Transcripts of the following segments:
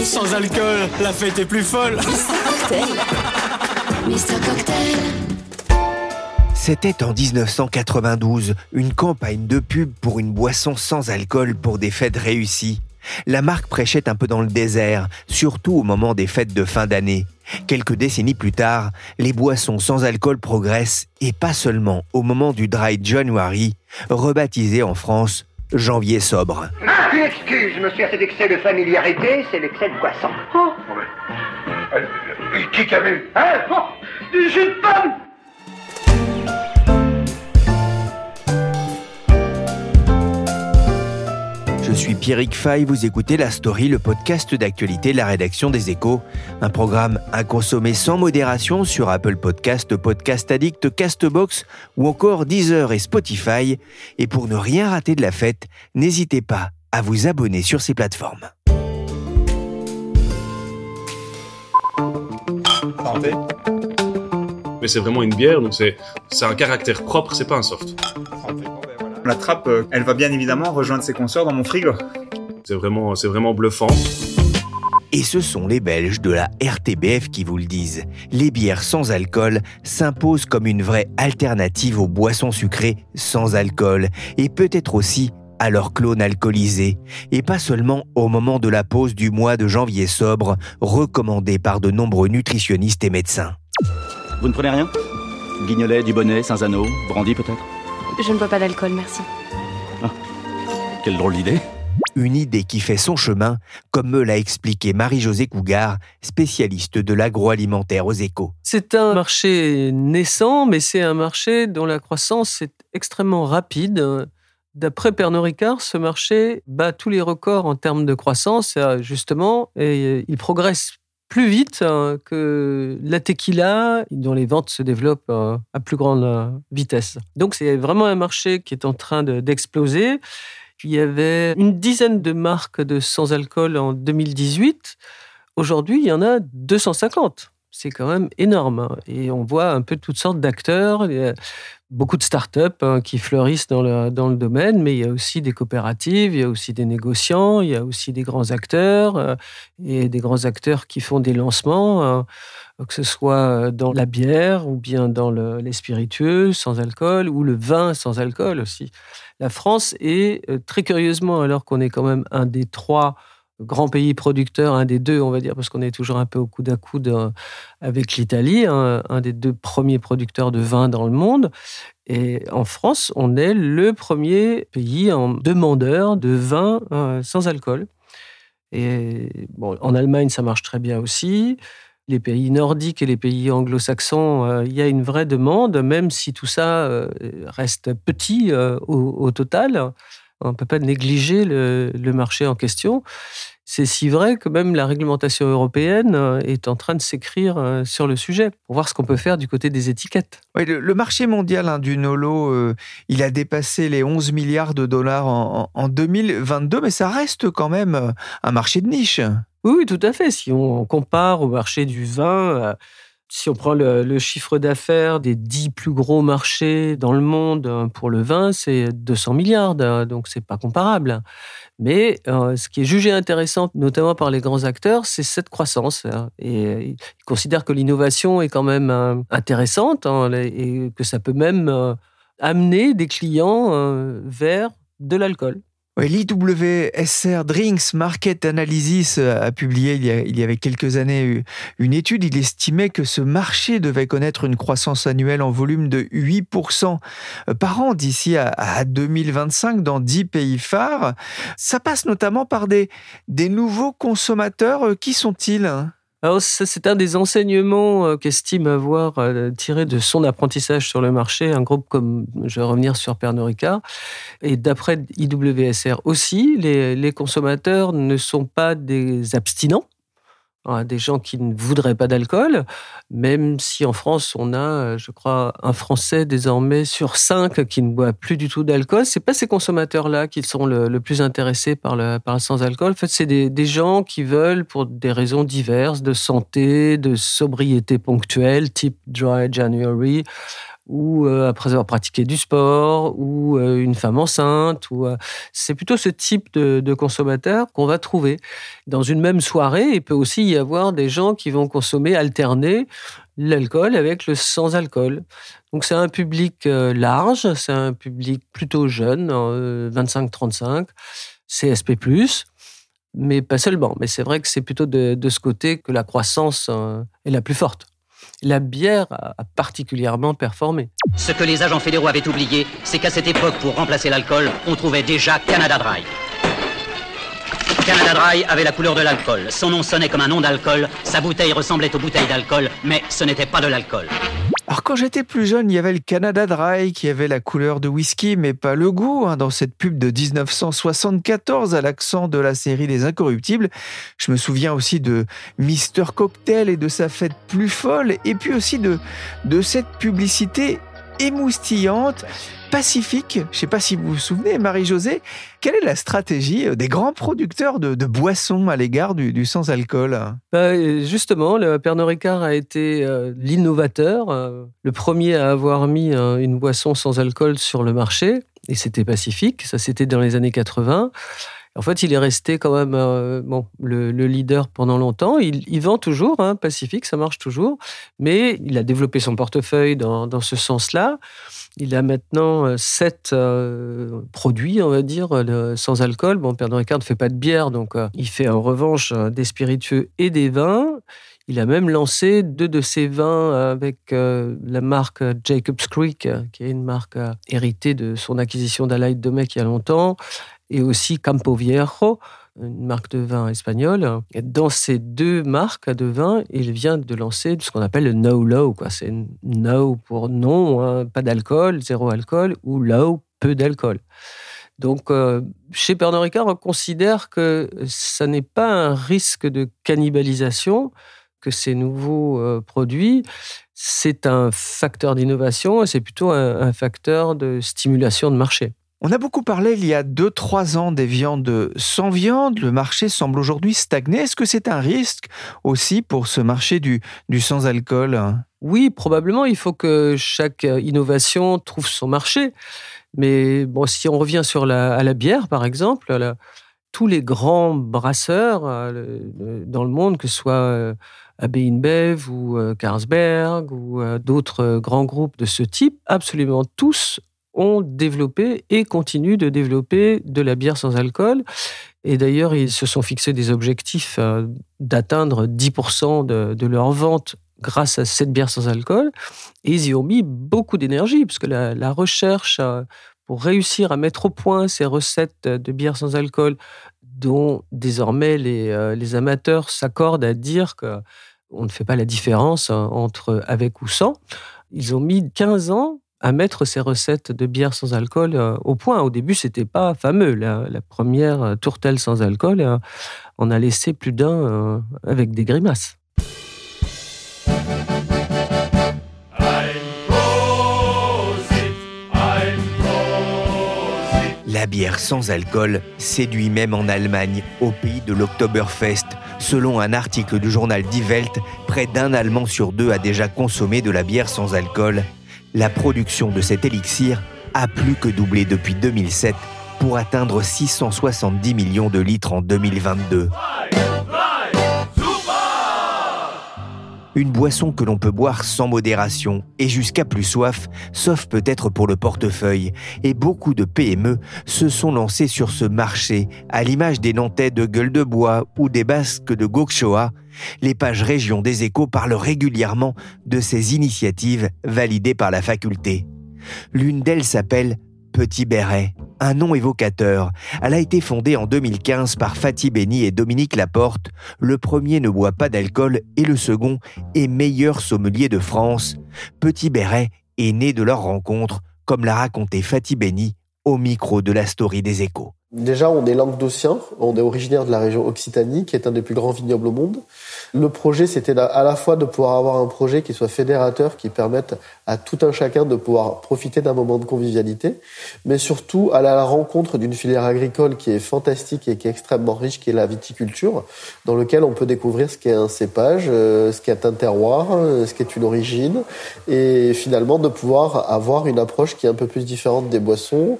Sans alcool, la fête est plus folle. C'était en 1992, une campagne de pub pour une boisson sans alcool pour des fêtes réussies. La marque prêchait un peu dans le désert, surtout au moment des fêtes de fin d'année. Quelques décennies plus tard, les boissons sans alcool progressent, et pas seulement au moment du Dry January, rebaptisé en France Janvier sobre. Ah, une excuse, monsieur, cet excès de familiarité, c'est l'excès de boisson. Oh. qui t'a vu Hein oh, Du jus de pomme Je suis Pierrick Fay, vous écoutez La Story, le podcast d'actualité de la rédaction des Échos. Un programme à consommer sans modération sur Apple Podcast, Podcast Addict, Castbox ou encore Deezer et Spotify. Et pour ne rien rater de la fête, n'hésitez pas à vous abonner sur ces plateformes. Santé. Mais c'est vraiment une bière, donc c'est c'est un caractère propre, c'est pas un soft. La trappe, euh, elle va bien évidemment rejoindre ses consoeurs dans mon frigo. C'est vraiment, c'est vraiment bluffant. Et ce sont les Belges de la RTBF qui vous le disent. Les bières sans alcool s'imposent comme une vraie alternative aux boissons sucrées sans alcool et peut-être aussi à leurs clones alcoolisés. Et pas seulement au moment de la pause du mois de janvier sobre, recommandé par de nombreux nutritionnistes et médecins. Vous ne prenez rien? Guignolet, Dubonnet, Saint-Zano, Brandy peut-être? Je ne bois pas d'alcool, merci. Quelle drôle d'idée Une idée qui fait son chemin, comme me l'a expliqué Marie-Josée Cougard, spécialiste de l'agroalimentaire aux échos. C'est un marché naissant, mais c'est un marché dont la croissance est extrêmement rapide. D'après Pernod Ricard, ce marché bat tous les records en termes de croissance, justement, et il progresse plus vite euh, que la tequila, dont les ventes se développent euh, à plus grande euh, vitesse. Donc c'est vraiment un marché qui est en train de- d'exploser. Il y avait une dizaine de marques de sans-alcool en 2018. Aujourd'hui, il y en a 250. C'est quand même énorme. hein. Et on voit un peu toutes sortes d'acteurs. Beaucoup de startups hein, qui fleurissent dans le, dans le domaine, mais il y a aussi des coopératives, il y a aussi des négociants, il y a aussi des grands acteurs euh, et des grands acteurs qui font des lancements, euh, que ce soit dans la bière ou bien dans le- les spiritueux sans alcool ou le vin sans alcool aussi. La France est euh, très curieusement, alors qu'on est quand même un des trois grands pays producteurs, un des deux, on va dire, parce qu'on est toujours un peu au coude à coude euh, avec l'Italie, un, un des deux premiers producteurs de vin dans le monde. Et en France, on est le premier pays en demandeur de vin euh, sans alcool. Et en Allemagne, ça marche très bien aussi. Les pays nordiques et les pays anglo-saxons, euh, il y a une vraie demande, même si tout ça reste petit au total. On ne peut pas négliger le, le marché en question. C'est si vrai que même la réglementation européenne euh, est en train de s'écrire euh, sur le sujet pour voir ce qu'on peut faire du côté des étiquettes. Le, le marché mondial hein, du Nolo, euh, il a dépassé les 11 milliards de dollars en, en- en 2022, mais ça reste quand même un marché de niche. Oui, oui, tout à fait. Si on compare au marché du vin, si on prend le, chiffre d'affaires des dix plus gros marchés dans le monde euh, pour le vin, c'est 200 milliards, euh, donc c'est pas comparable. Mais euh, ce qui est jugé intéressant, notamment par les grands acteurs, c'est cette croissance. hein. Et ils considèrent que l'innovation est quand même intéressante hein, et que ça peut même amener des clients vers de l'alcool. Ouais, L'IWSR Drinks Market Analysis euh, a publié il y, avait quelques années euh, une étude. Il estimait que ce marché devait connaître une croissance annuelle en volume de 8% par an d'ici à, à 2025 dans 10 pays phares. Ça passe notamment par des, nouveaux consommateurs. Euh, Qui sont-ils Alors, c'est un des enseignements euh, qu'estime avoir euh, tiré de son apprentissage sur le marché un groupe comme, je vais revenir sur Pernod Ricard, et d'après IWSR aussi, les consommateurs ne sont pas des abstinents, hein, des gens qui ne voudraient pas d'alcool, même si en France on a, euh, je crois, un Français désormais sur cinq qui ne boit plus du tout d'alcool. C'est pas ces consommateurs-là qui sont le, plus intéressés par le, par le sans-alcool. En fait, c'est des gens qui veulent, pour des raisons diverses, de santé, de sobriété ponctuelle, type dry January, ou euh, après avoir pratiqué du sport, ou euh, une femme enceinte. Ou, euh, c'est plutôt ce type de, de consommateur qu'on va trouver. Dans une même soirée, il peut aussi y avoir des gens qui vont consommer, alterner l'alcool avec le sans-alcool. Donc c'est un public large, c'est un public plutôt jeune, euh, 25-35, CSP+, mais pas seulement. Mais c'est vrai que c'est plutôt de, ce côté que la croissance est la plus forte. La bière a particulièrement performé. Ce que les agents fédéraux avaient oublié, c'est qu'à cette époque, pour remplacer l'alcool, on trouvait déjà Canada Dry. Canada Dry avait la couleur de l'alcool. Son nom sonnait comme un nom d'alcool. Sa bouteille ressemblait aux bouteilles d'alcool, mais ce n'était pas de l'alcool. Alors quand j'étais plus jeune, il y avait le Canada Dry qui avait la couleur de whisky, mais pas le goût. hein. Dans cette pub de 1974 à l'accent de la série Les Incorruptibles, je me souviens aussi de Mister Cocktail et de sa fête plus folle, et puis aussi de, de cette publicité émoustillante, pacifique. Je ne sais pas si vous vous souvenez, Marie-Josée, quelle est la stratégie euh, des grands producteurs de, boissons à l'égard du, sans-alcool? Bah, justement, le Pernod Ricard a été euh, l'innovateur, euh, le premier à avoir mis euh, une boisson sans alcool sur le marché, et c'était Pacifique, ça c'était dans les années 80. En fait, il est resté quand même euh, bon, le, le leader pendant longtemps. Il, vend toujours, hein, Pacifique, ça marche toujours, mais il a développé son portefeuille dans, ce sens-là. Il a maintenant euh, sept euh, produits, on va dire, sans alcool. Bon, Pernod Ricard ne fait pas de bière, donc il fait en revanche des spiritueux et des vins. Il a même lancé deux de ses vins avec la marque Jacob's Creek, qui est une marque héritée de son acquisition d'Alaïd Domecq il y a longtemps, et aussi Campo Viejo, une marque de vin espagnole. Dans ces deux marques de vin, il vient de lancer ce qu'on appelle le no low. C'est no pour non, hein, pas d'alcool, zéro alcool, ou low, peu d'alcool. Donc, euh, chez Pernod Ricard, on considère que ça n'est pas un risque de cannibalisation, que ces nouveaux euh, produits, c'est un facteur d'innovation et c'est plutôt un facteur de stimulation de marché. On a beaucoup parlé il y a 2-3 ans des viandes sans viande. Le marché semble aujourd'hui stagner. Est-ce que c'est un risque aussi pour ce marché du, du sans-alcool? Oui, probablement. Il faut que chaque innovation trouve son marché. Mais bon, si on revient sur la, à la bière, par exemple, tous les grands brasseurs euh, dans le monde, que ce soit euh, AB InBev ou euh, Carlsberg ou d'autres grands groupes de ce type, absolument tous ont développé et continuent de développer de la bière sans alcool. Et d'ailleurs, ils se sont fixés des objectifs euh, d'atteindre 10% de, leur vente grâce à cette bière sans alcool. Et ils y ont mis beaucoup d'énergie, parce que la, recherche euh, pour réussir à mettre au point ces recettes de bière sans alcool, dont désormais les, euh, amateurs s'accordent à dire que on ne fait pas la différence hein, entre avec ou sans. Ils ont mis 15 ans à mettre ces recettes de bière sans alcool euh, au point. Au début, c'était pas fameux. La, première euh, tourtelle sans alcool, euh, on a laissé plus d'un avec des grimaces. La bière sans alcool séduit même en Allemagne, au pays de l'Oktoberfest. Selon un article du journal Die Welt, près d'un Allemand sur deux a déjà consommé de la bière sans alcool. La production de cet élixir a plus que doublé depuis 2007 pour atteindre 670 millions de litres en 2022. Une boisson que l'on peut boire sans modération et jusqu'à plus soif, sauf peut-être pour le portefeuille. Et beaucoup de PME se sont lancés sur ce marché, à l'image des Nantais de Gueule de Bois ou des Basques de Gokchoa. Les pages régions des échos parlent régulièrement de ces initiatives validées par la faculté. L'une d'elles s'appelle Petit Béret, un nom évocateur. Elle a été fondée en 2015 par Fatih Beni et Dominique Laporte. Le premier ne boit pas d'alcool et le second est meilleur sommelier de France. Petit Béret est né de leur rencontre, comme l'a raconté Fatih Beni au micro de la story des échos. Déjà, on est languedocien, on est originaire de la région Occitanie, qui est un des plus grands vignobles au monde. Le projet, c'était à la fois de pouvoir avoir un projet qui soit fédérateur, qui permette à tout un chacun de pouvoir profiter d'un moment de convivialité, mais surtout aller à la rencontre d'une filière agricole qui est fantastique et qui est extrêmement riche, qui est la viticulture, dans lequel on peut découvrir ce qu'est un cépage, euh, ce qu'est un terroir, euh, ce qu'est une origine, et finalement de pouvoir avoir une approche qui est un peu plus différente des boissons,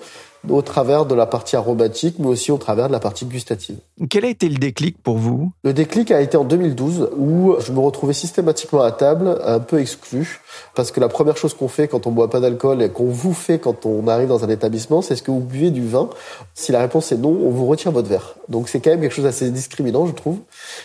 au travers de la partie aromatique, mais aussi au travers de la partie gustative. Quel a été le déclic pour vous? Le déclic a été en 2012, où je me retrouvais systématiquement à table, un peu exclu, parce que la première chose qu'on fait quand on boit pas d'alcool et qu'on vous fait quand on arrive dans un établissement, c'est est-ce que vous buvez du vin Si la réponse est non, on vous retire votre verre. Donc c'est quand même quelque chose d'assez discriminant, je trouve.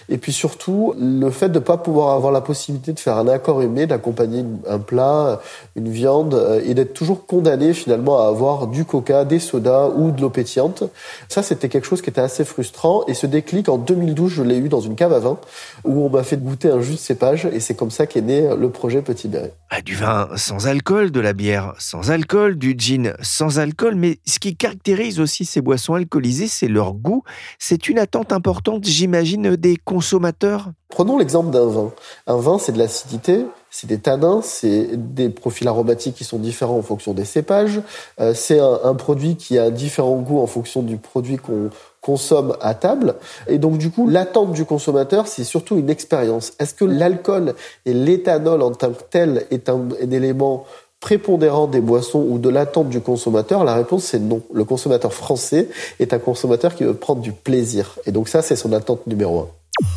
Et puis surtout, le fait de pas pouvoir avoir la possibilité de faire un accord aimé, d'accompagner un plat, une viande, euh, et d'être toujours condamné finalement à avoir du coca, des soda ou de l'eau pétillante. Ça, c'était quelque chose qui était assez frustrant. Et ce déclic, en 2012, je l'ai eu dans une cave à vin où on m'a fait goûter un jus de cépage. Et c'est comme ça qu'est né le projet Petit Béret. Ah, du vin sans alcool, de la bière sans alcool, du gin sans alcool. Mais ce qui caractérise aussi ces boissons alcoolisées, c'est leur goût. C'est une attente importante, j'imagine, des consommateurs. Prenons l'exemple d'un vin. Un vin, c'est de l'acidité, c'est des tanins, c'est des profils aromatiques qui sont différents en fonction des cépages. Euh, c'est un, produit qui a un différent goût en fonction du produit qu'on consomme à table. Et donc du coup, l'attente du consommateur, c'est surtout une expérience. Est-ce que l'alcool et l'éthanol en tant que tel est un, un élément prépondérant des boissons ou de l'attente du consommateur? La réponse c'est non. Le consommateur français est un consommateur qui veut prendre du plaisir. Et donc ça, c'est son attente numéro un.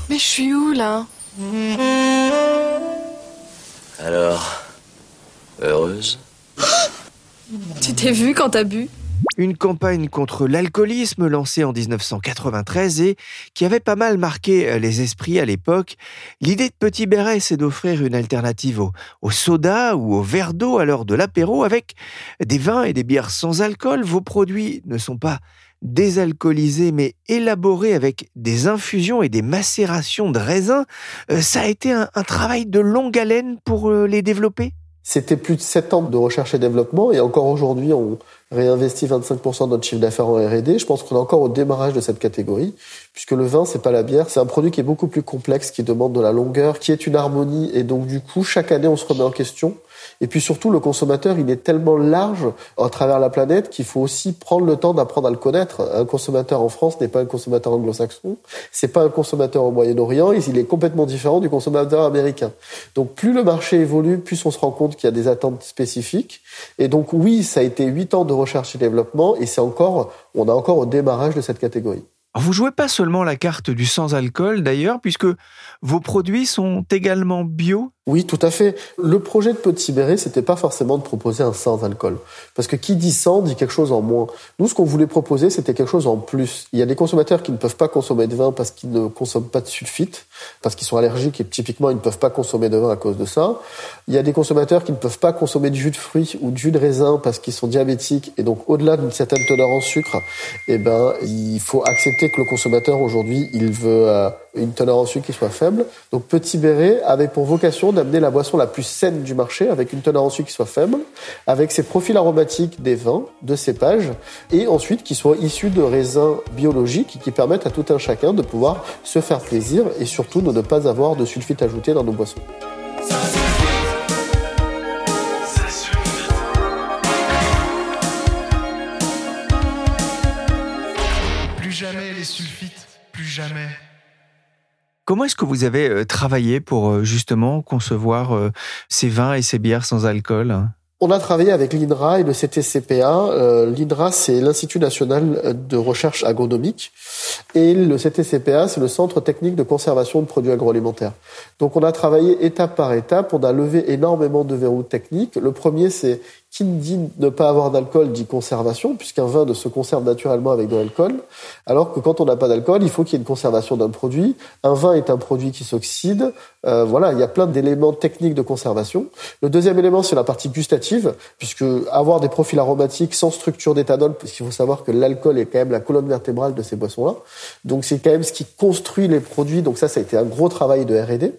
Mais je suis où là? Alors, heureuse? Tu t'es vu quand t'as bu? Une campagne contre l'alcoolisme lancée en 1993 et qui avait pas mal marqué les esprits à l'époque. L'idée de Petit Béret, c'est d'offrir une alternative au, soda ou au verre d'eau à l'heure de l'apéro avec des vins et des bières sans alcool. Vos produits ne sont pas désalcoolisés mais élaborés avec des infusions et des macérations de raisins. Euh, ça a été un, travail de longue haleine pour euh, les développer? C'était plus de 7 ans de recherche et développement et encore aujourd'hui on réinvestit 25% de notre chiffre d'affaires en R&D. Je pense qu'on est encore au démarrage de cette catégorie puisque le vin c'est pas la bière, c'est un produit qui est beaucoup plus complexe, qui demande de la longueur, qui est une harmonie. Et donc du coup chaque année on se remet en question et puis surtout, le consommateur, il est tellement large à travers la planète qu'il faut aussi prendre le temps d'apprendre à le connaître. Un consommateur en France n'est pas un consommateur anglo-saxon, c'est pas un consommateur au Moyen-Orient, il est complètement différent du consommateur américain. Donc plus le marché évolue, plus on se rend compte qu'il y a des attentes spécifiques. Et donc oui, ça a été huit ans de recherche et développement, et c'est encore, on est encore au démarrage de cette catégorie. Vous jouez pas seulement la carte du sans-alcool d'ailleurs, puisque vos produits sont également bio oui, tout à fait. Le projet de Petit Béret, c'était pas forcément de proposer un sans alcool. Parce que qui dit sans dit quelque chose en moins. Nous, ce qu'on voulait proposer, c'était quelque chose en plus. Il y a des consommateurs qui ne peuvent pas consommer de vin parce qu'ils ne consomment pas de sulfite, parce qu'ils sont allergiques et typiquement, ils ne peuvent pas consommer de vin à cause de ça. Il y a des consommateurs qui ne peuvent pas consommer de jus de fruits ou de jus de raisin parce qu'ils sont diabétiques et donc au-delà d'une certaine teneur en sucre, eh ben, il faut accepter que le consommateur aujourd'hui, il veut euh, une teneur en sucre qui soit faible. Donc Petit Béret avait pour vocation d'amener la boisson la plus saine du marché avec une teneur en sucre qui soit faible, avec ses profils aromatiques des vins, de cépages, et ensuite qui soit issus de raisins biologiques qui permettent à tout un chacun de pouvoir se faire plaisir et surtout de ne pas avoir de sulfite ajouté dans nos boissons. Plus jamais les sulfites, plus jamais. Comment est-ce que vous avez euh, travaillé pour euh, justement concevoir euh, ces vins et ces bières sans alcool? On a travaillé avec l'INRA et le CTCPA. L'INRA, c'est l'Institut national de recherche agronomique. Et le CTCPA, c'est le Centre technique de conservation de produits agroalimentaires. Donc on a travaillé étape par étape. On a levé énormément de verrous techniques. Le premier, c'est Qui dit ne pas avoir d'alcool dit conservation, puisqu'un vin ne se conserve naturellement avec de l'alcool, alors que quand on n'a pas d'alcool, il faut qu'il y ait une conservation d'un produit. Un vin est un produit qui s'oxyde. Euh, voilà, il y a plein d'éléments techniques de conservation. Le deuxième élément, c'est la partie gustative, puisque avoir des profils aromatiques sans structure d'éthanol, puisqu'il faut savoir que l'alcool est quand même la colonne vertébrale de ces boissons-là. Donc c'est quand même ce qui construit les produits. Donc ça, ça a été un gros travail de R&D.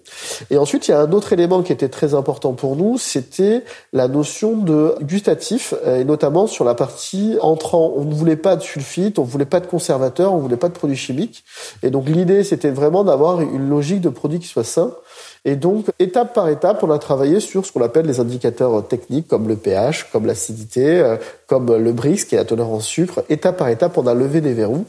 Et ensuite, il y a un autre élément qui était très important pour nous, c'était la notion de gustatif, euh, et notamment sur la partie entrant. On ne voulait pas de sulfite, on ne voulait pas de conservateur, on ne voulait pas de produits chimiques. Et donc l'idée, c'était vraiment d'avoir une logique de produit qui soit sain. Et donc, étape par étape, on a travaillé sur ce qu'on appelle les indicateurs techniques, comme le pH, comme l'acidité, euh, comme le Brix, qui est la teneur en sucre. Étape par étape, on a levé des verrous.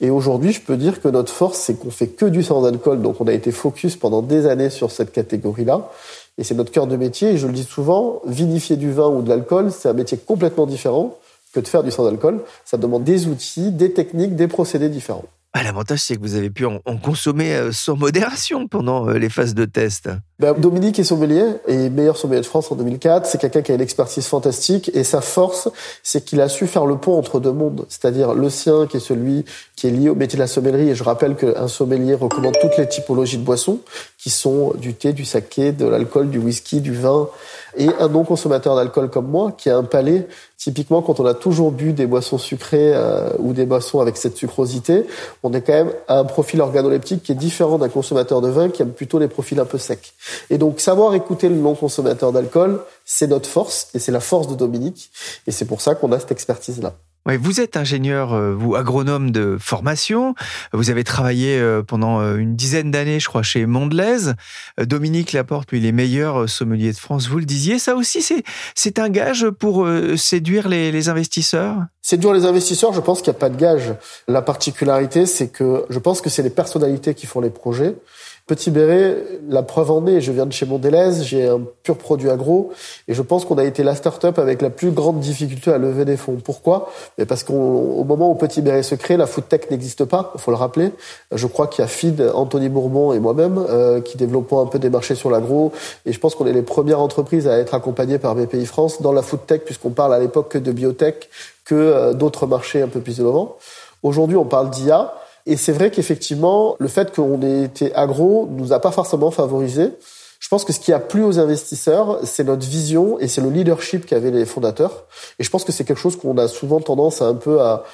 Et aujourd'hui, je peux dire que notre force, c'est qu'on fait que du sans alcool. Donc, on a été focus pendant des années sur cette catégorie-là. Et c'est notre cœur de métier. Et je le dis souvent, vinifier du vin ou de l'alcool, c'est un métier complètement différent que de faire du sans alcool. Ça demande des outils, des techniques, des procédés différents. Ah, L'avantage, c'est que vous avez pu en, consommer euh, sans modération pendant euh, les phases de test. Ben, Dominique est sommelier et meilleur sommelier de France en 2004. C'est quelqu'un qui a une expertise fantastique et sa force, c'est qu'il a su faire le pont entre deux mondes, c'est-à-dire le sien qui est celui qui est lié au métier de la sommellerie. Et je rappelle qu'un sommelier recommande toutes les typologies de boissons qui sont du thé, du saké, de l'alcool, du whisky, du vin. Et un non-consommateur d'alcool comme moi, qui a un palais, typiquement quand on a toujours bu des boissons sucrées euh, ou des boissons avec cette sucrosité, on est quand même à un profil organoleptique qui est différent d'un consommateur de vin qui aime plutôt les profils un peu secs. Et donc savoir écouter le non-consommateur d'alcool, c'est notre force et c'est la force de Dominique. Et c'est pour ça qu'on a cette expertise-là. Vous êtes ingénieur, euh, vous agronome de formation. Vous avez travaillé euh, pendant euh, une dizaine d'années, je crois, chez Mondelez. Dominique Laporte, lui, les meilleurs sommeliers de France. Vous le disiez, ça aussi, c'est c'est un gage pour séduire les, les investisseurs? Séduire les investisseurs, je pense qu'il n'y a pas de gage. La particularité, c'est que je pense que c'est les personnalités qui font les projets. Petit Béret, la preuve en est, je viens de chez Mondelez, j'ai un pur produit agro, et je pense qu'on a été la start-up avec la plus grande difficulté à lever des fonds. Pourquoi? Mais Parce qu'au moment où Petit Béret se crée, la food tech n'existe pas, il faut le rappeler. Je crois qu'il y a Feed, Anthony Bourbon et moi-même euh, qui développons un peu des marchés sur l'agro, et je pense qu'on est les premières entreprises à être accompagnées par BPI France dans la food tech, puisqu'on parle à l'époque que de biotech, que euh, d'autres marchés un peu plus innovants. Aujourd'hui, on parle d'IA. Et c'est vrai qu'effectivement, le fait qu'on ait été agro nous a pas forcément favorisé. Je pense que ce qui a plu aux investisseurs, c'est notre vision et c'est le leadership qu'avaient les fondateurs. Et je pense que c'est quelque chose qu'on a souvent tendance à un peu à,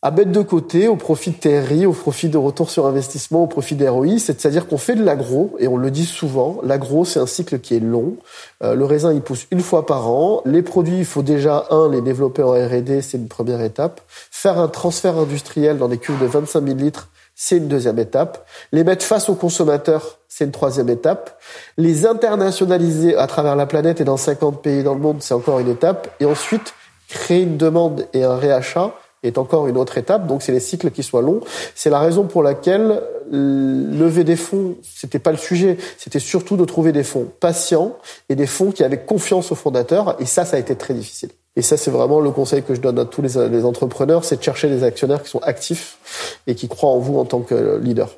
à mettre de côté au profit de TRI, au profit de retour sur investissement, au profit d'ROI, c'est-à-dire qu'on fait de l'agro, et on le dit souvent, l'agro c'est un cycle qui est long, euh, le raisin il pousse une fois par an, les produits il faut déjà, un, les développer en R&D, c'est une première étape, faire un transfert industriel dans des cuves de 25 000 litres, c'est une deuxième étape, les mettre face aux consommateurs, c'est une troisième étape, les internationaliser à travers la planète et dans 50 pays dans le monde, c'est encore une étape, et ensuite créer une demande et un réachat, est encore une autre étape. Donc, c'est les cycles qui soient longs. C'est la raison pour laquelle lever des fonds, c'était pas le sujet. C'était surtout de trouver des fonds patients et des fonds qui avaient confiance aux fondateurs. Et ça, ça a été très difficile. Et ça, c'est vraiment le conseil que je donne à tous les, les entrepreneurs, c'est de chercher des actionnaires qui sont actifs et qui croient en vous en tant que leader.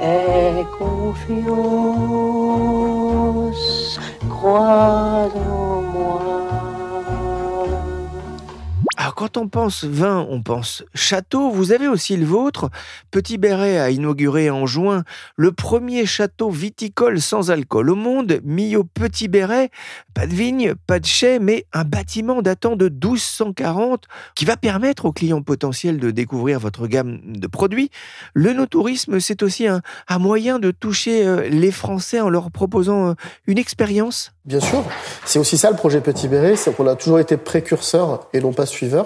Aie confiance, crois en Quand on pense vin, on pense château. Vous avez aussi le vôtre. Petit Béret a inauguré en juin le premier château viticole sans alcool au monde, mis au Petit Béret. Pas de vigne, pas de chai, mais un bâtiment datant de 1240 qui va permettre aux clients potentiels de découvrir votre gamme de produits. Le no-tourisme, c'est aussi un, un, moyen de toucher euh, les Français en leur proposant euh, une expérience. Bien sûr. C'est aussi ça le projet Petit Béret, c'est qu'on a toujours été précurseur et non pas suiveur.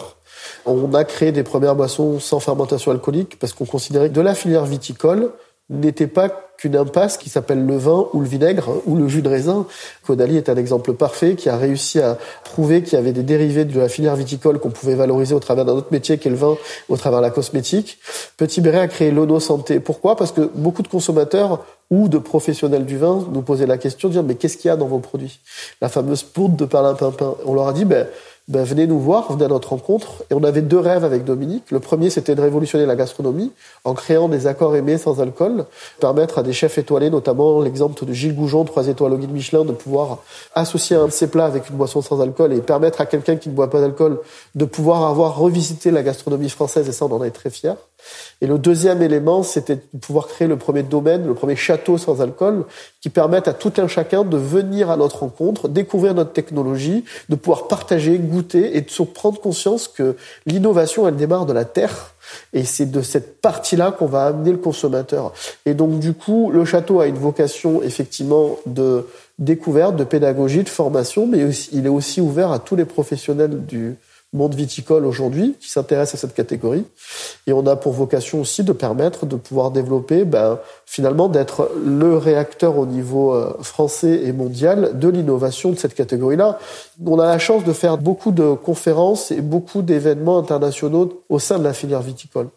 On a créé des premières boissons sans fermentation alcoolique parce qu'on considérait que de la filière viticole n'était pas qu'une impasse qui s'appelle le vin ou le vinaigre ou le jus de raisin. Caudalie est un exemple parfait qui a réussi à prouver qu'il y avait des dérivés de la filière viticole qu'on pouvait valoriser au travers d'un autre métier qu'est le vin, au travers de la cosmétique. Petit Béret a créé l'Ono Santé. Pourquoi? Parce que beaucoup de consommateurs ou de professionnels du vin nous posaient la question de dire mais qu'est-ce qu'il y a dans vos produits? La fameuse poudre de perlimpinpin. On leur a dit ben ben, venez nous voir, venez à notre rencontre. Et on avait deux rêves avec Dominique. Le premier, c'était de révolutionner la gastronomie en créant des accords aimés sans alcool, permettre à des chefs étoilés, notamment l'exemple de Gilles Goujon, trois étoiles au guide Michelin, de pouvoir associer un de ses plats avec une boisson sans alcool et permettre à quelqu'un qui ne boit pas d'alcool de pouvoir avoir revisité la gastronomie française. Et ça, on en est très fiers. Et le deuxième élément, c'était de pouvoir créer le premier domaine, le premier château sans alcool, qui permette à tout un chacun de venir à notre rencontre, découvrir notre technologie, de pouvoir partager, goûter et de se prendre conscience que l'innovation, elle démarre de la terre. Et c'est de cette partie-là qu'on va amener le consommateur. Et donc, du coup, le château a une vocation, effectivement, de découverte, de pédagogie, de formation, mais il est aussi ouvert à tous les professionnels du, monde viticole aujourd'hui qui s'intéresse à cette catégorie. Et on a pour vocation aussi de permettre de pouvoir développer, ben, finalement, d'être le réacteur au niveau euh, français et mondial de l'innovation de cette catégorie-là. On a la chance de faire beaucoup de conférences et beaucoup d'événements internationaux au sein de la filière viticole.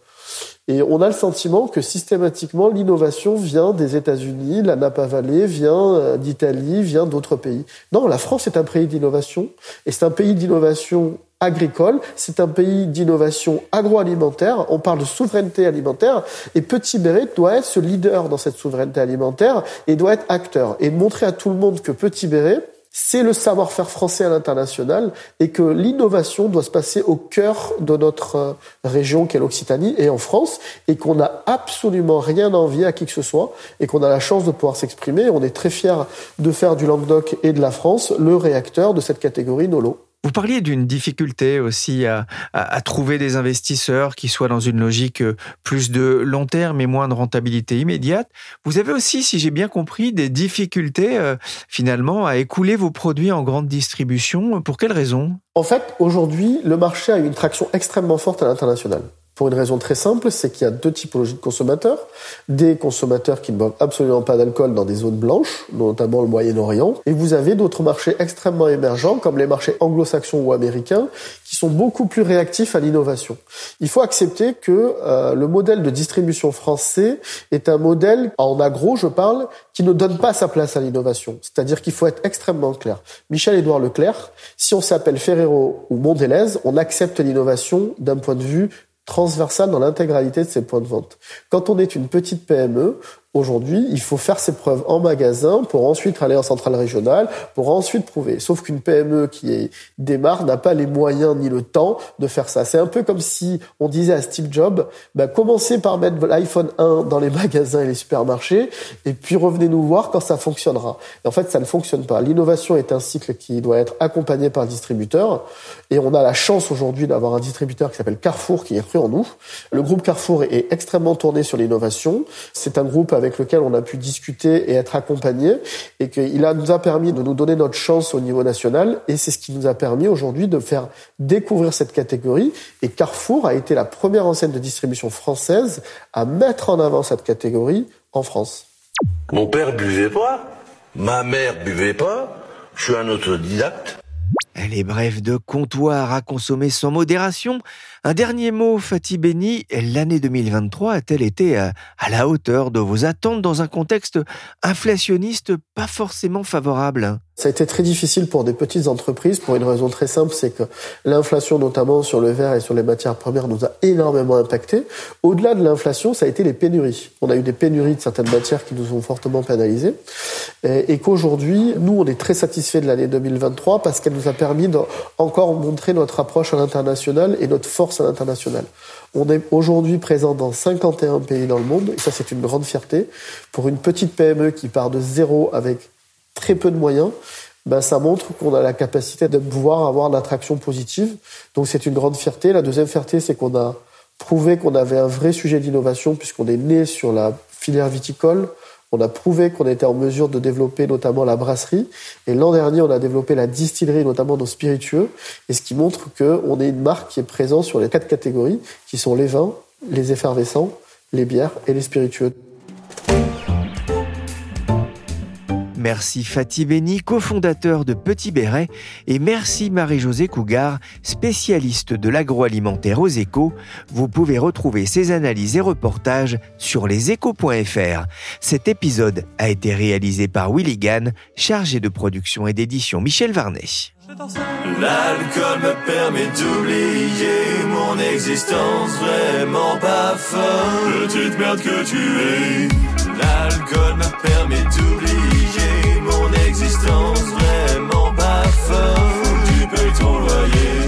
Et on a le sentiment que systématiquement, l'innovation vient des États-Unis, la Napa Valley vient euh, d'Italie, vient d'autres pays. Non, la France est un pays d'innovation, et c'est un pays d'innovation agricole, c'est un pays d'innovation agroalimentaire, on parle de souveraineté alimentaire, et Petit Béret doit être ce leader dans cette souveraineté alimentaire et doit être acteur, et montrer à tout le monde que Petit Béret, c'est le savoir-faire français à l'international et que l'innovation doit se passer au cœur de notre euh, région qu'est l'Occitanie et en France et qu'on n'a absolument rien à envier à qui que ce soit et qu'on a la chance de pouvoir s'exprimer. On est très fiers de faire du Languedoc et de la France le réacteur de cette catégorie Nolo. Vous parliez d'une difficulté aussi à, trouver des investisseurs qui soient dans une logique euh, plus de long terme et moins de rentabilité immédiate. Vous avez aussi, si j'ai bien compris, des difficultés euh, finalement à écouler vos produits en grande distribution. Pour quelles raisons? En fait, aujourd'hui, le marché a une traction extrêmement forte à l'international. Pour une raison très simple, c'est qu'il y a deux typologies de consommateurs. Des consommateurs qui ne boivent absolument pas d'alcool dans des zones blanches, notamment le Moyen-Orient. Et vous avez d'autres marchés extrêmement émergents, comme les marchés anglo-saxons ou américains, qui sont beaucoup plus réactifs à l'innovation. Il faut accepter que euh, le modèle de distribution français est un modèle, en agro je parle, qui ne donne pas sa place à l'innovation. C'est-à-dire qu'il faut être extrêmement clair. Michel-Édouard Leclerc, si on s'appelle Ferrero ou Mondelez, on accepte l'innovation d'un point de vue transversale dans l'intégralité de ses points de vente. Quand on est une petite PME, Aujourd'hui, il faut faire ses preuves en magasin pour ensuite aller en centrale régionale, pour ensuite prouver. Sauf qu'une PME qui démarre n'a pas les moyens ni le temps de faire ça. C'est un peu comme si on disait à Steve Jobs, bah, commencez par mettre l'iPhone 1 dans les magasins et les supermarchés, et puis revenez nous voir quand ça fonctionnera. En fait, ça ne fonctionne pas. L'innovation est un cycle qui doit être accompagné par le distributeur, et on a la chance aujourd'hui d'avoir un distributeur qui s'appelle Carrefour qui est cru en nous. Le groupe Carrefour est extrêmement tourné sur l'innovation. C'est un groupe lequel on a pu discuter et être accompagné et qu'il nous a permis de nous donner notre chance au niveau national et c'est ce qui nous a permis aujourd'hui de faire découvrir cette catégorie et Carrefour a été la première enseigne de distribution française à mettre en avant cette catégorie en France. Mon père buvait pas, ma mère buvait pas, je suis un autodidacte. Les brèves de comptoir à consommer sans modération. Un dernier mot, Fatih Beni, l'année 2023 a-t-elle été à, à, la hauteur de vos attentes dans un contexte inflationniste pas forcément favorable? Ça a été très difficile pour des petites entreprises pour une raison très simple, c'est que l'inflation, notamment sur le verre et sur les matières premières, nous a énormément impacté. Au-delà de l'inflation, ça a été les pénuries. On a eu des pénuries de certaines matières qui nous ont fortement pénalisés. Et, et qu'aujourd'hui, nous, on est très satisfaits de l'année 2023 parce qu'elle nous a permis d'encore montrer notre approche à l'international et notre force à l'international. On est aujourd'hui présent dans 51 pays dans le monde, et ça c'est une grande fierté. Pour une petite PME qui part de zéro avec très peu de moyens, ben, ça montre qu'on a la capacité de pouvoir avoir l'attraction positive. Donc c'est une grande fierté. La deuxième fierté, c'est qu'on a prouvé qu'on avait un vrai sujet d'innovation puisqu'on est né sur la filière viticole. On a prouvé qu'on était en mesure de développer notamment la brasserie. Et l'an dernier, on a développé la distillerie, notamment nos spiritueux. Et ce qui montre qu'on est une marque qui est présente sur les quatre catégories, qui sont les vins, les effervescents, les bières et les spiritueux. Merci Fatih Beni, cofondateur de Petit Béret, et merci Marie-Josée Cougar, spécialiste de l'agroalimentaire aux échos. Vous pouvez retrouver ces analyses et reportages sur leséchos.fr. Cet épisode a été réalisé par Willy Gann, chargé de production et d'édition Michel Varnet. L'alcool me permet d'oublier mon existence vraiment pas folle. Petite merde que tu es. L'alcool ton existence vraiment pas folle. Tu payes ton loyer.